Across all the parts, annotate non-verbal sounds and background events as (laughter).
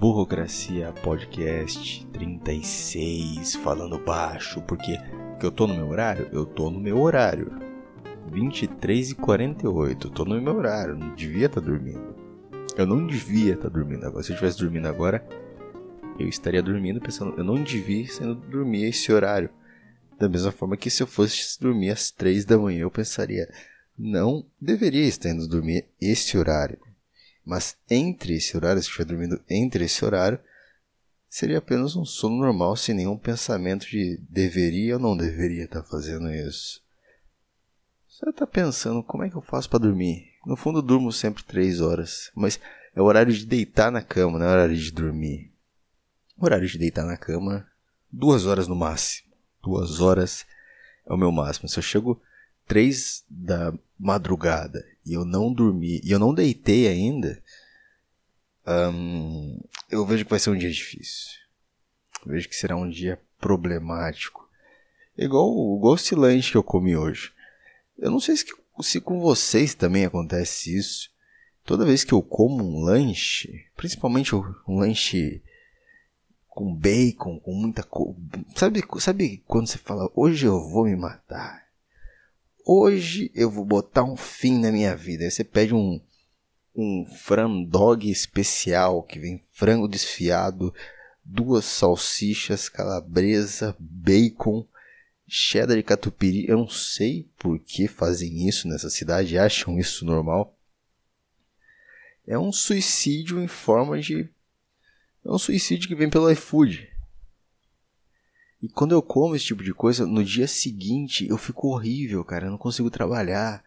Burocracia Podcast 36, falando baixo, porque, porque eu tô no meu horário? Eu tô no meu horário. 23 e 48, tô no meu horário, não devia estar tá dormindo. Eu não devia estar tá dormindo agora. Se eu estivesse dormindo agora, eu estaria dormindo pensando, eu não devia sendo dormir esse horário. Da mesma forma que se eu fosse dormir às 3 da manhã, eu pensaria, não deveria estar indo dormir esse horário. Mas entre esse horário, se estiver dormindo entre esse horário, seria apenas um sono normal, sem nenhum pensamento de deveria ou não deveria estar fazendo isso. Você está pensando, como é que eu faço para dormir? No fundo, durmo sempre três horas, mas é o horário de deitar na cama, não é horário de dormir. O horário de deitar na cama, duas horas no máximo. Duas horas é o meu máximo. Se eu chego três da madrugada e eu não dormi e eu não deitei ainda, eu vejo que vai ser um dia difícil. Eu vejo que será um dia problemático. Igual, igual esse lanche que eu comi hoje. Eu não sei se, se com vocês também acontece isso. Toda vez que eu como um lanche, principalmente um lanche com bacon, com muita coisa. Sabe, sabe quando você fala, hoje eu vou me matar? Hoje eu vou botar um fim na minha vida. Aí você pede um, um frandog especial que vem frango desfiado, duas salsichas, calabresa, bacon, cheddar e catupiry. Eu não sei por que fazem isso nessa cidade, acham isso normal. É um suicídio em forma de. É um suicídio que vem pelo iFood. E quando eu como esse tipo de coisa, no dia seguinte eu fico horrível, cara. Eu não consigo trabalhar.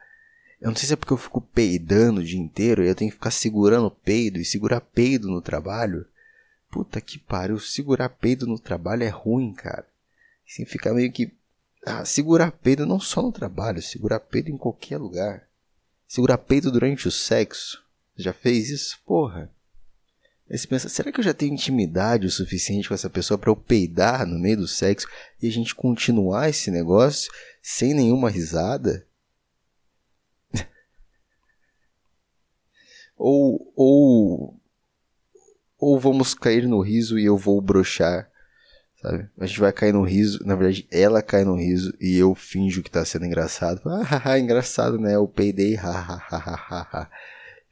Eu não sei se é porque eu fico peidando o dia inteiro e eu tenho que ficar segurando peido e segurar peido no trabalho. Puta que pariu, segurar peido no trabalho é ruim, cara. Assim fica meio que. Ah, segurar peido não só no trabalho, segurar peido em qualquer lugar. Segurar peido durante o sexo. Já fez isso? Porra. Aí você pensa, será que eu já tenho intimidade o suficiente com essa pessoa para eu peidar no meio do sexo e a gente continuar esse negócio sem nenhuma risada? (laughs) ou, ou, ou vamos cair no riso e eu vou brochar, sabe? A gente vai cair no riso, na verdade ela cai no riso e eu finjo que tá sendo engraçado. (laughs) Ah, engraçado, né? Eu peidei, ha, ha, ha, ha, ha.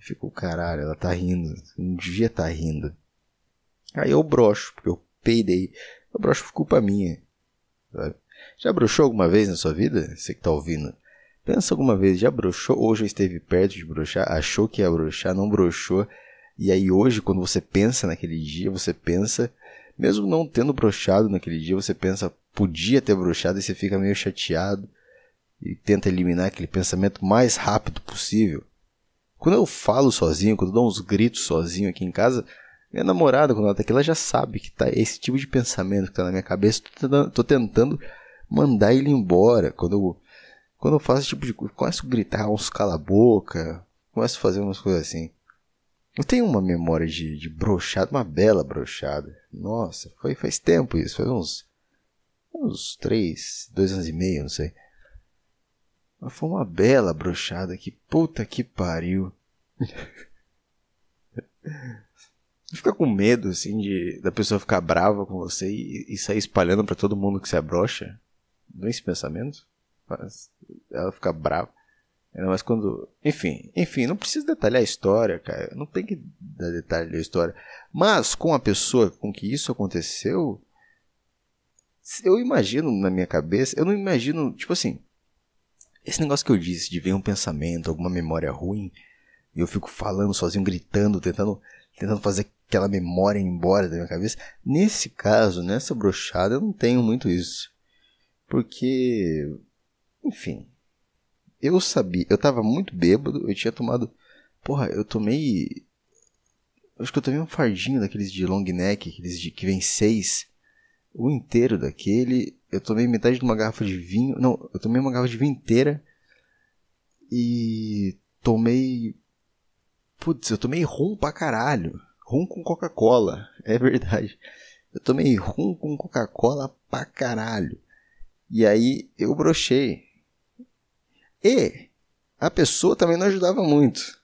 Fico, caralho, ela tá rindo. Não devia tá rindo. Aí eu broxo, porque eu peidei. Eu broxo por culpa minha. Sabe? Já broxou alguma vez na sua vida? Você que tá ouvindo. Pensa alguma vez, já broxou ou já esteve perto de broxar? Achou que ia broxar, não broxou. E aí hoje, quando você pensa naquele dia, você pensa, mesmo não tendo broxado naquele dia, você pensa, podia ter broxado e você fica meio chateado e tenta eliminar aquele pensamento mais rápido possível. Quando eu falo sozinho, quando eu dou uns gritos sozinho aqui em casa, minha namorada, quando ela tá aqui, ela já sabe que tá esse tipo de pensamento que tá na minha cabeça. Tô tentando, tô tentando mandar ele embora. Quando eu, quando eu faço esse tipo de coisa, começo a gritar uns cala-boca, começo a fazer umas coisas assim. Eu tenho uma memória de, de brochada, uma bela brochada. Nossa, foi faz tempo isso, faz uns, uns três, dois anos e meio, não sei. Mas foi uma bela brochada que puta que pariu. Fica com medo, assim, de da pessoa ficar brava com você e, e sair espalhando para todo mundo que você abrocha. Não é esse pensamento? Mas ela fica brava. Ainda mais quando. Enfim, enfim, não precisa detalhar a história, cara. Não tem que dar detalhe da história. Mas com a pessoa com que isso aconteceu, eu imagino na minha cabeça, eu não imagino, tipo assim, esse negócio que eu disse de ver um pensamento, alguma memória ruim, e eu fico falando sozinho, gritando, tentando, tentando fazer aquela memória embora da minha cabeça. Nesse caso, nessa brochada, eu não tenho muito isso. Porque, enfim, eu sabia, eu tava muito bêbado, eu tinha tomado, porra, eu tomei, acho que eu tomei um fardinho daqueles de long neck, aqueles de que vem seis, o inteiro daquele, eu tomei metade de uma garrafa de vinho. Não, eu tomei uma garrafa de vinho inteira. E tomei. Putz, eu tomei rum pra caralho. Rum com Coca-Cola. (laughs) É verdade. Eu tomei rum com Coca-Cola pra caralho. E aí eu brochei. E a pessoa também não ajudava muito.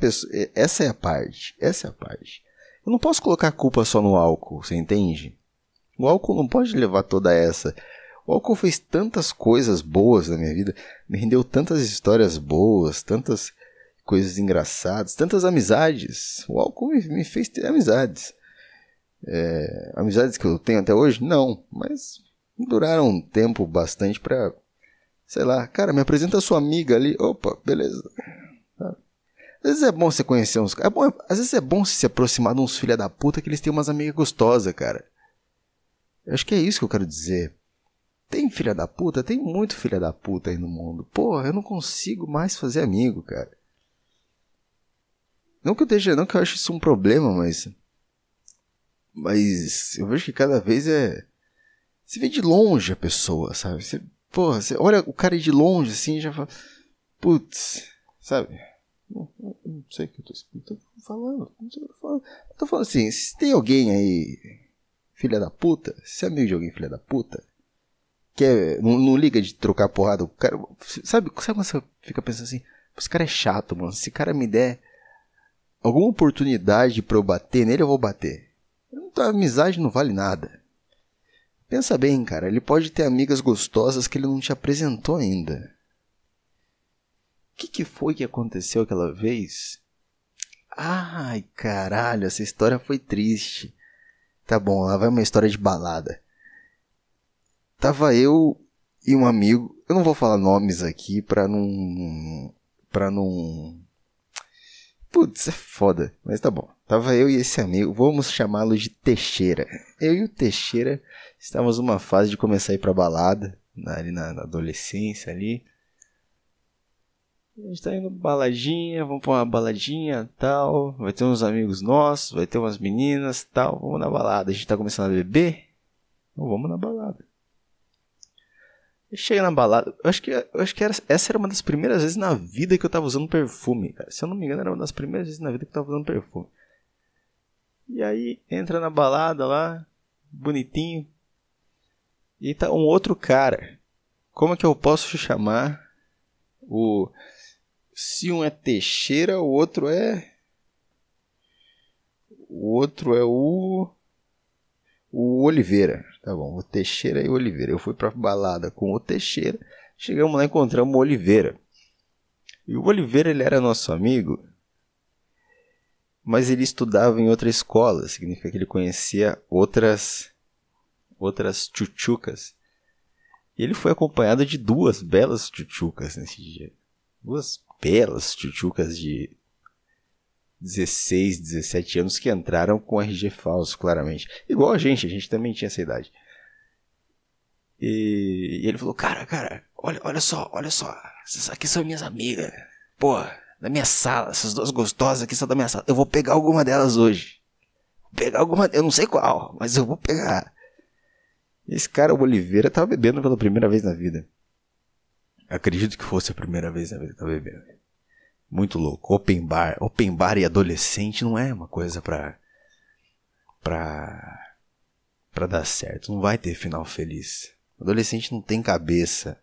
Pessoa, essa é a parte. Essa é a parte. Eu não posso colocar a culpa só no álcool, você entende? O álcool não pode levar toda essa. O álcool fez tantas coisas boas na minha vida, me rendeu tantas histórias boas, tantas coisas engraçadas, tantas amizades. O álcool me fez ter amizades. É, amizades que eu tenho até hoje? Não, mas duraram um tempo bastante pra. Sei lá, cara, me apresenta a sua amiga ali. Opa, beleza. Às vezes é bom você conhecer uns. É bom, às vezes é bom se aproximar de uns filha da puta que eles têm umas amigas gostosas, cara. Eu acho que é isso que eu quero dizer. Tem filha da puta? Tem muito filha da puta aí no mundo. Porra, eu não consigo mais fazer amigo, cara. Não que eu esteja, não que eu ache isso um problema, mas. Mas eu vejo que cada vez é. Você vê de longe a pessoa, sabe? Você, porra, você olha o cara de longe assim já fala. Putz, sabe? Não, não sei o que eu tô, tô falando. Não sei o que eu tô falando. Eu tô falando assim, se tem alguém aí, filha da puta, se é amigo de alguém filha da puta, que é, não, não liga de trocar porrada, o cara, sabe, sabe quando você fica pensando assim, esse cara é chato, mano, se o cara me der alguma oportunidade para eu bater nele, eu vou bater. A amizade não vale nada. Pensa bem, cara, ele pode ter amigas gostosas que ele não te apresentou ainda. O que, que foi que aconteceu aquela vez? Ai, caralho, essa história foi triste. Tá bom, lá vai uma história de balada. Tava eu e um amigo, eu não vou falar nomes aqui pra não. pra não. Putz, é foda, mas tá bom. Tava eu e esse amigo, vamos chamá-lo de Teixeira. Eu e o Teixeira estávamos numa fase de começar a ir pra balada, ali na, na adolescência ali. A gente tá indo baladinha, vamos pra uma baladinha tal. Vai ter uns amigos nossos, vai ter umas meninas tal. Vamos na balada. A gente tá começando a beber? Então vamos na balada. Chega na balada, eu acho que, eu acho que era, essa era uma das primeiras vezes na vida que eu tava usando perfume, cara. Se eu não me engano, era uma das primeiras vezes na vida que eu tava usando perfume. E aí, entra na balada lá, bonitinho. E tá um outro cara. Como é que eu posso chamar o se um é Teixeira, o outro é. O outro é o. O Oliveira. Tá bom, o Teixeira e o Oliveira. Eu fui pra balada com o Teixeira. Chegamos lá e encontramos o Oliveira. E o Oliveira, ele era nosso amigo. Mas ele estudava em outra escola. Significa que ele conhecia outras. Outras tchutchucas. E ele foi acompanhado de duas belas tchutchucas nesse dia. Duas belas tchutchucas de 16, 17 anos que entraram com RG falso, claramente. Igual a gente, a gente também tinha essa idade. E, e ele falou: Cara, cara, olha, olha só, olha só. Essas aqui são minhas amigas. Pô, da minha sala, essas duas gostosas aqui são da minha sala. Eu vou pegar alguma delas hoje. Vou pegar alguma, eu não sei qual, mas eu vou pegar. Esse cara, o Oliveira, tava bebendo pela primeira vez na vida. Acredito que fosse a primeira vez na vida que tava bebendo. Muito louco. Open bar. Open bar e adolescente não é uma coisa pra. pra. pra dar certo. Não vai ter final feliz. Adolescente não tem cabeça.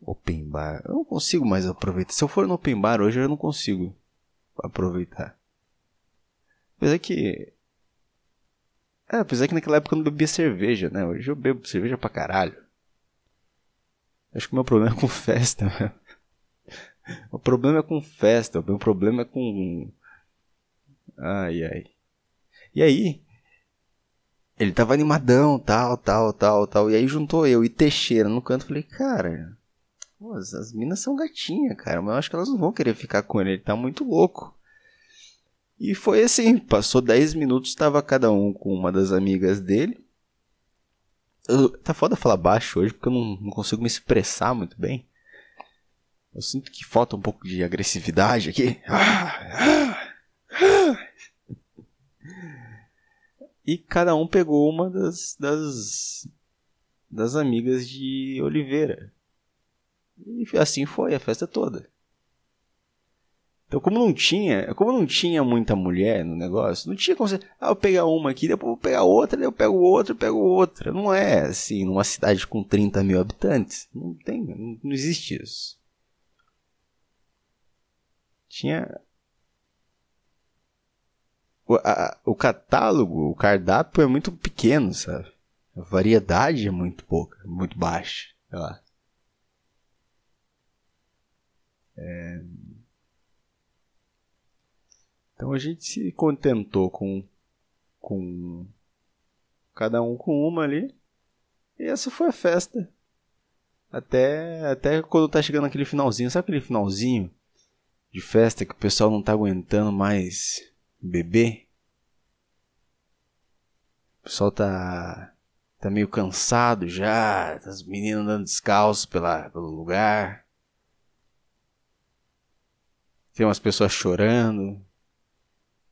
Open bar. Eu não consigo mais aproveitar. Se eu for no open bar hoje, eu não consigo aproveitar. Apesar que. É, apesar que naquela época eu não bebia cerveja, né? Hoje eu bebo cerveja pra caralho. Acho que o meu problema é com festa. o problema é com festa. O meu problema é com. Ai, ai. E aí? Ele tava animadão, tal, tal, tal, tal. E aí juntou eu e Teixeira no canto. Falei, cara. Pô, as minas são gatinhas, cara. Mas eu acho que elas não vão querer ficar com ele. Ele tá muito louco. E foi assim. Passou 10 minutos. Tava cada um com uma das amigas dele. Eu, tá foda falar baixo hoje porque eu não, não consigo me expressar muito bem. Eu sinto que falta um pouco de agressividade aqui. E cada um pegou uma das, das, das amigas de Oliveira. E assim foi a festa toda. Então, como não tinha, como não tinha muita mulher no negócio, não tinha como você, ah, eu pegar uma aqui, depois eu vou pegar outra, daí eu pego outra, eu pego outra. Não é assim, numa cidade com 30 mil habitantes. Não tem, não, existe isso. Tinha. o, a, o catálogo, o cardápio é muito pequeno, sabe? A variedade é muito pouca, muito baixa. Sei lá. É... Então a gente se contentou com, com cada um com uma ali. E essa foi a festa. Até, até quando tá chegando aquele finalzinho. Sabe aquele finalzinho de festa que o pessoal não tá aguentando mais beber? O pessoal tá, tá meio cansado já. As meninas andando descalços pela, pelo lugar. Tem umas pessoas chorando.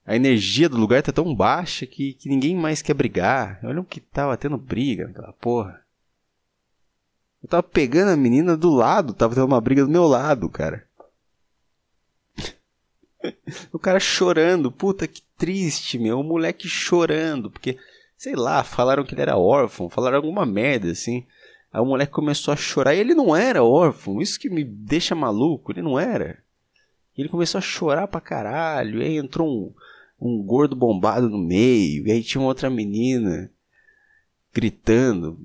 A energia do lugar tá tão baixa que, que ninguém mais quer brigar. Olha o que tava tendo briga naquela porra. Eu tava pegando a menina do lado, tava tendo uma briga do meu lado, cara. (laughs) o cara chorando, puta que triste, meu. O moleque chorando, porque sei lá, falaram que ele era órfão, falaram alguma merda assim. Aí o moleque começou a chorar e ele não era órfão, isso que me deixa maluco, ele não era. Ele começou a chorar pra caralho, e aí entrou um, um gordo bombado no meio, e aí tinha outra menina gritando.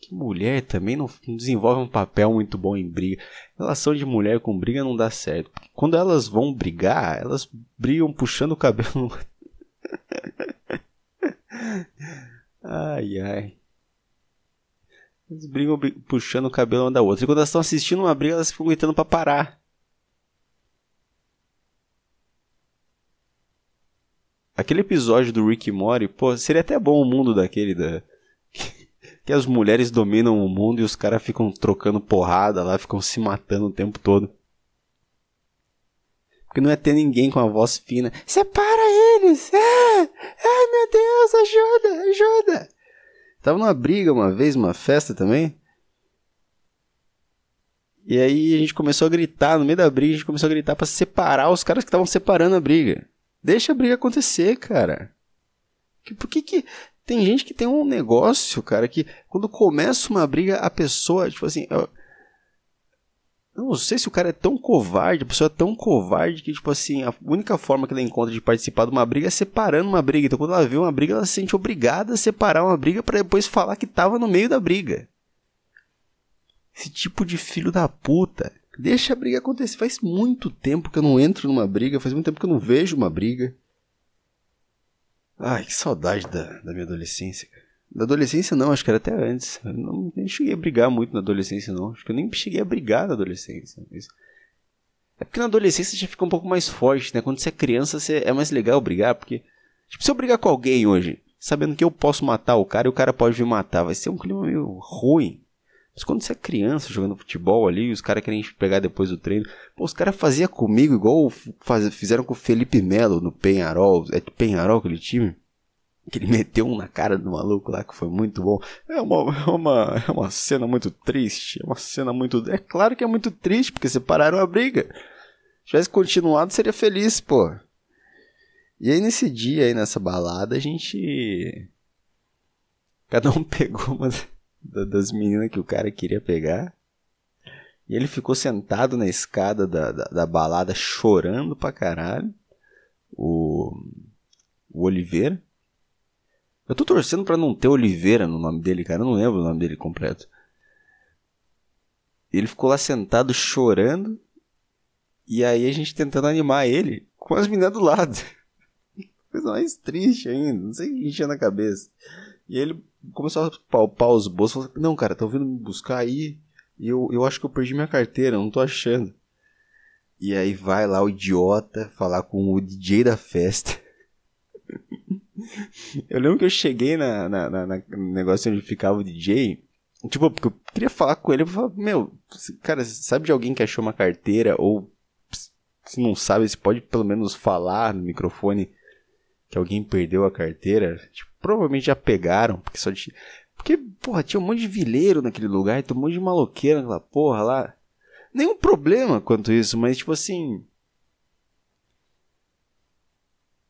Que mulher também não, não desenvolve um papel muito bom em briga. Relação de mulher com briga não dá certo. Quando elas vão brigar, elas brigam puxando o cabelo. (laughs) Ai, ai. Eles brigam puxando o cabelo uma da outra. E quando elas estão assistindo uma briga, elas ficam gritando pra parar. Aquele episódio do Rick Morty, pô, seria até bom o mundo daquele da. (laughs) que as mulheres dominam o mundo e os caras ficam trocando porrada lá, ficam se matando o tempo todo. Porque não é ter ninguém com a voz fina. Separa eles! É! Ai meu Deus, ajuda, ajuda! Tava numa briga uma vez, uma festa também. E aí a gente começou a gritar, no meio da briga, a gente começou a gritar para separar os caras que estavam separando a briga. Deixa a briga acontecer, cara. Por que que. Tem gente que tem um negócio, cara, que quando começa uma briga, a pessoa, tipo assim. Eu, eu não sei se o cara é tão covarde, a pessoa é tão covarde que, tipo assim, a única forma que ela encontra de participar de uma briga é separando uma briga. Então, quando ela vê uma briga, ela se sente obrigada a separar uma briga para depois falar que tava no meio da briga. Esse tipo de filho da puta. Deixa a briga acontecer. Faz muito tempo que eu não entro numa briga, faz muito tempo que eu não vejo uma briga. Ai, que saudade da, da minha adolescência. Da adolescência não, acho que era até antes. Eu não, nem cheguei a brigar muito na adolescência, não. Acho que eu nem cheguei a brigar na adolescência. É porque na adolescência já fica um pouco mais forte, né? Quando você é criança, você é mais legal brigar, porque. Tipo, se eu brigar com alguém hoje, sabendo que eu posso matar o cara e o cara pode me matar, vai ser um clima meio ruim. Mas quando você é criança jogando futebol ali, os caras querem pegar depois do treino. Pô, os caras faziam comigo igual faz, fizeram com o Felipe Melo no Penharol. É Penharol aquele time? que ele meteu um na cara do maluco lá que foi muito bom. É uma, é uma, é uma cena muito triste. É uma cena muito. É claro que é muito triste, porque separaram a briga. Se tivesse continuado, seria feliz, pô. E aí nesse dia aí, nessa balada, a gente. Cada um (laughs) pegou uma das meninas que o cara queria pegar. E ele ficou sentado na escada da, da, da balada chorando pra caralho. O. O Oliveira. Eu tô torcendo para não ter Oliveira no nome dele, cara. Eu não lembro o nome dele completo. Ele ficou lá sentado chorando. E aí a gente tentando animar ele com as meninas do lado. (laughs) Coisa mais triste ainda. Não sei o que enchia na cabeça. E ele começou a palpar os bolsos. Falou, não, cara, tá vindo me buscar aí. E eu, eu acho que eu perdi minha carteira, não tô achando. E aí vai lá o idiota falar com o DJ da festa. (laughs) eu lembro que eu cheguei na, na, na, na, negócio onde ficava o DJ. Tipo, porque eu queria falar com ele. Eu falei, meu, cara, sabe de alguém que achou uma carteira? Ou se não sabe, se pode pelo menos falar no microfone que alguém perdeu a carteira? Tipo, provavelmente já pegaram, porque só tinha. Porque, porra, tinha um monte de vileiro naquele lugar, tinha um monte de maloqueiro naquela porra lá. Nenhum problema quanto isso, mas tipo assim.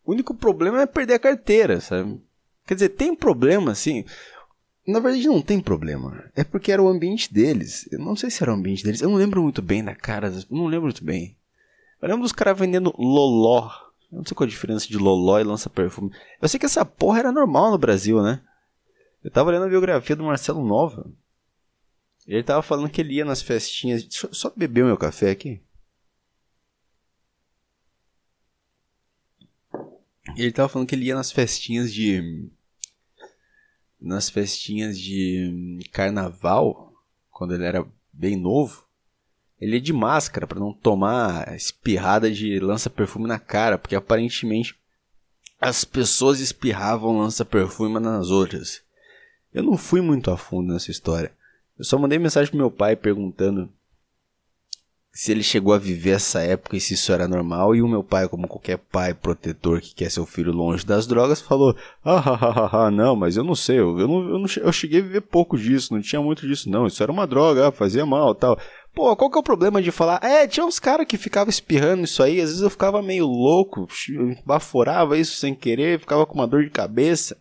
O único problema é perder a carteira, sabe? Quer dizer, tem problema, assim. Na verdade, não tem problema. É porque era o ambiente deles. Eu não sei se era o ambiente deles. Eu não lembro muito bem da cara. não lembro muito bem. Eu lembro dos caras vendendo loló. Eu não sei qual a diferença de loló e lança-perfume. Eu sei que essa porra era normal no Brasil, né? Eu tava lendo a biografia do Marcelo Nova. Ele tava falando que ele ia nas festinhas. Deixa eu só beber o meu café aqui. Ele tava falando que ele ia nas festinhas de. Nas festinhas de carnaval, quando ele era bem novo. Ele ia de máscara para não tomar espirrada de lança-perfume na cara, porque aparentemente as pessoas espirravam lança-perfume nas outras. Eu não fui muito a fundo nessa história. Eu só mandei mensagem pro meu pai perguntando se ele chegou a viver essa época e se isso era normal. E o meu pai, como qualquer pai protetor que quer seu filho longe das drogas, falou: Ah, ah, ah, ah não, mas eu não sei, eu, eu, não, eu, não, eu cheguei a viver pouco disso, não tinha muito disso, não. Isso era uma droga, fazia mal tal. Pô, qual que é o problema de falar? É, tinha uns caras que ficavam espirrando isso aí, às vezes eu ficava meio louco, baforava isso sem querer, ficava com uma dor de cabeça.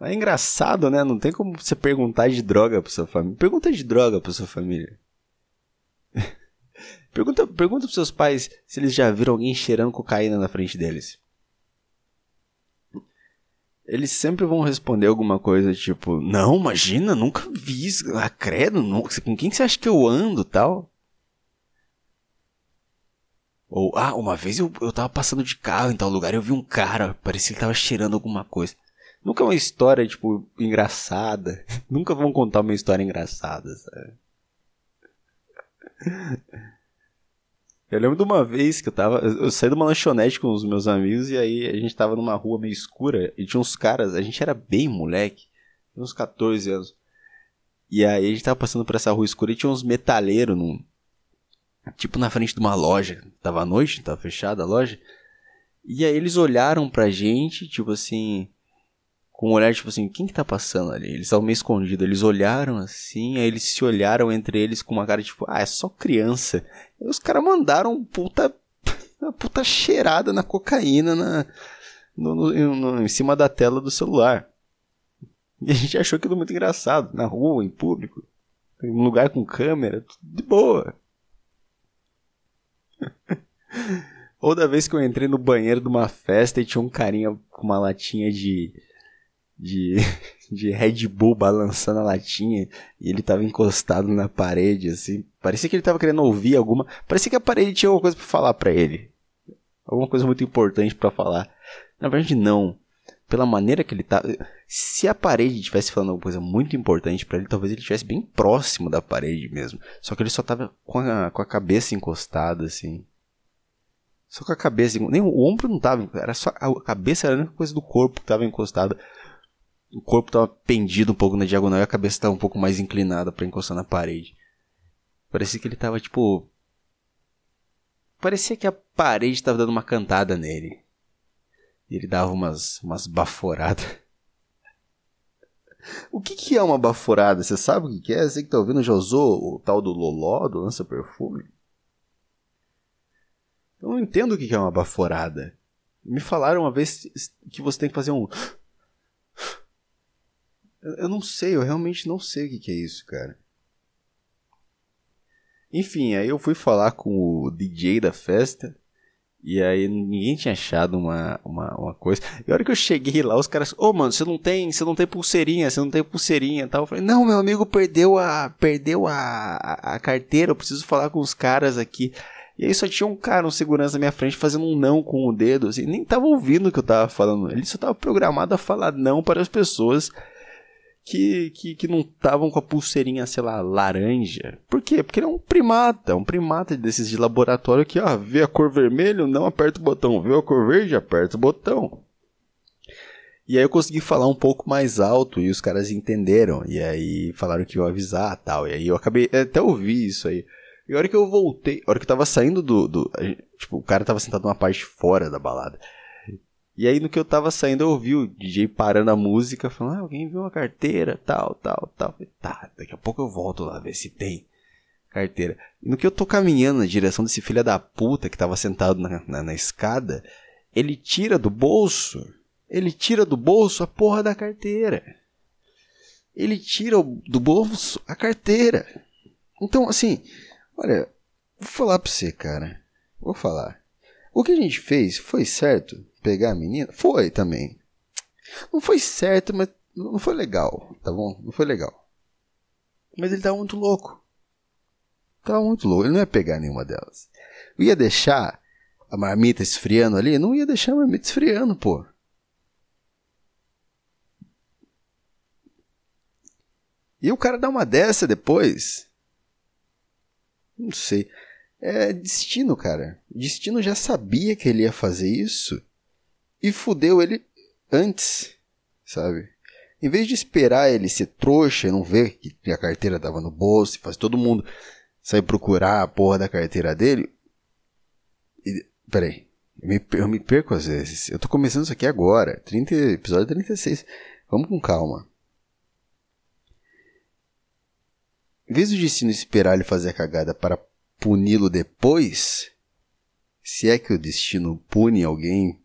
É engraçado, né? Não tem como você perguntar de droga pra sua família. Pergunta de droga pra sua família. (laughs) pergunta, pergunta pros seus pais se eles já viram alguém cheirando cocaína na frente deles eles sempre vão responder alguma coisa tipo: Não, imagina, nunca vi isso. Ah, credo, com quem você acha que eu ando tal? Ou, ah, uma vez eu, eu tava passando de carro em tal lugar e eu vi um cara, parecia que tava cheirando alguma coisa. Nunca é uma história, tipo, engraçada. (laughs) Nunca vão contar uma história engraçada, sabe? Eu lembro de uma vez que eu tava. Eu saí de uma lanchonete com os meus amigos e aí a gente tava numa rua meio escura e tinha uns caras. A gente era bem moleque, uns 14 anos. E aí a gente tava passando por essa rua escura e tinha uns metaleiros num. Tipo na frente de uma loja. Tava à noite, tava fechada a loja. E aí eles olharam pra gente, tipo assim com um olhar tipo assim, quem que tá passando ali? Eles estavam meio escondidos, eles olharam assim, aí eles se olharam entre eles com uma cara tipo, ah, é só criança. E os caras mandaram puta, (laughs) uma puta cheirada na cocaína na, no, no, no, em cima da tela do celular. E a gente achou aquilo muito engraçado, na rua, em público, em um lugar com câmera, tudo de boa. (laughs) Ou da vez que eu entrei no banheiro de uma festa e tinha um carinha com uma latinha de de, (laughs) de Red Bull balançando a latinha e ele tava encostado na parede, assim. Parecia que ele tava querendo ouvir alguma. Parecia que a parede tinha alguma coisa para falar para ele. Alguma coisa muito importante para falar. Na verdade, não. Pela maneira que ele tá. Se a parede estivesse falando alguma coisa muito importante para ele, talvez ele estivesse bem próximo da parede mesmo. Só que ele só tava com a, com a cabeça encostada, assim. Só com a cabeça. Nem o ombro não tava. Era só. A cabeça era a única coisa do corpo que tava encostada o corpo estava pendido um pouco na diagonal e a cabeça estava um pouco mais inclinada para encostar na parede. Parecia que ele estava tipo. Parecia que a parede estava dando uma cantada nele. E ele dava umas, umas baforadas. (laughs) O que, que é uma baforada? Você sabe o que, que é? Você que tá ouvindo já usou o tal do loló, do lança-perfume? Eu não entendo o que, que é uma baforada. Me falaram uma vez que você tem que fazer um eu não sei, eu realmente não sei o que, que é isso, cara. Enfim, aí eu fui falar com o DJ da festa. E aí ninguém tinha achado uma, uma, uma coisa. E a hora que eu cheguei lá, os caras, ô oh, mano, você não tem, você não tem pulseirinha, você não tem pulseirinha tal. Eu falei, não, meu amigo perdeu a. Perdeu a, a, carteira, eu preciso falar com os caras aqui. E aí só tinha um cara, um segurança na minha frente, fazendo um não com o dedo, assim, nem tava ouvindo o que eu tava falando. Ele só tava programado a falar não para as pessoas que, que, que não estavam com a pulseirinha, sei lá, laranja. Por quê? Porque ele é um primata, um primata desses de laboratório que, ó, vê a cor vermelho, não aperta o botão, vê a cor verde, aperta o botão. E aí eu consegui falar um pouco mais alto e os caras entenderam. E aí falaram que iam avisar tal. E aí eu acabei até ouvi isso aí. E a hora que eu voltei, a hora que eu tava saindo do. do tipo, o cara tava sentado numa parte fora da balada. E aí no que eu tava saindo eu ouvi o DJ parando a música, falando, ah, alguém viu uma carteira, tal, tal, tal. Falei, tá, daqui a pouco eu volto lá ver se tem carteira. E no que eu tô caminhando na direção desse filho da puta que tava sentado na, na, na escada, ele tira do bolso, ele tira do bolso a porra da carteira. Ele tira do bolso a carteira. Então, assim, olha, vou falar pra você, cara. Vou falar. O que a gente fez foi certo? Pegar a menina? Foi também. Não foi certo, mas não foi legal, tá bom? Não foi legal. Mas ele tava muito louco. Tava muito louco. Ele não ia pegar nenhuma delas. Eu ia deixar a marmita esfriando ali? Não ia deixar a marmita esfriando, pô. E o cara dá uma dessa depois. Não sei. É destino, cara. Destino já sabia que ele ia fazer isso e fudeu ele antes, sabe? Em vez de esperar ele ser trouxa e não ver que a carteira tava no bolso e fazer todo mundo sair procurar a porra da carteira dele. E, peraí, eu me, eu me perco às vezes. Eu tô começando isso aqui agora, 30, episódio 36. Vamos com calma. Em vez do destino esperar ele fazer a cagada para puni-lo depois, se é que o destino pune alguém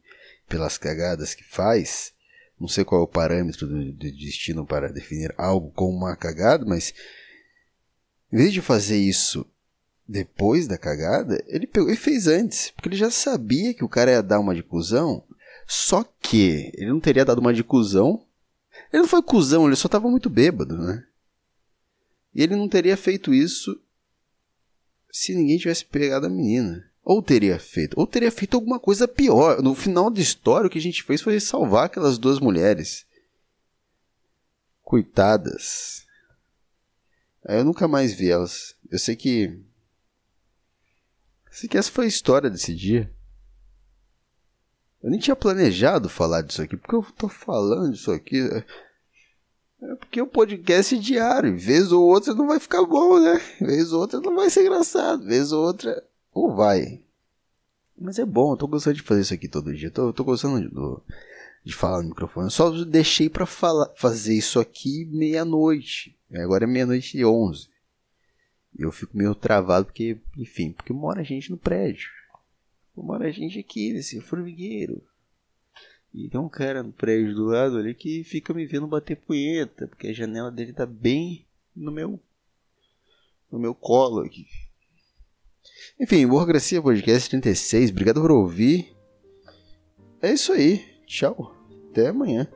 pelas cagadas que faz, não sei qual é o parâmetro do, do destino para definir algo como uma cagada, mas em vez de fazer isso depois da cagada, ele pegou e fez antes, porque ele já sabia que o cara ia dar uma de cuzão, só que ele não teria dado uma de cuzão. Ele não foi cuzão, ele só estava muito bêbado, né? E ele não teria feito isso se ninguém tivesse pegado a menina. Ou teria feito, ou teria feito alguma coisa pior. No final da história, o que a gente fez foi salvar aquelas duas mulheres. Coitadas. Eu nunca mais vi elas. Eu sei que. Sei que essa foi a história desse dia. Eu nem tinha planejado falar disso aqui, porque eu tô falando disso aqui. É porque o podcast é diário, vez ou outra não vai ficar bom, né? Vez ou outra não vai ser engraçado, vez ou outra ou vai. Mas é bom, eu tô gostando de fazer isso aqui todo dia. Tô, tô gostando de, de falar no microfone. Eu só deixei pra falar, fazer isso aqui meia-noite. Agora é meia-noite e onze. Eu fico meio travado porque, enfim, porque mora gente no prédio. Mora gente aqui nesse formigueiro. E tem um cara no prédio do lado ali que fica me vendo bater punheta, porque a janela dele tá bem no meu no meu colo aqui. Enfim, Burocracia Podcast 36, obrigado por ouvir. É isso aí. Tchau. Até amanhã.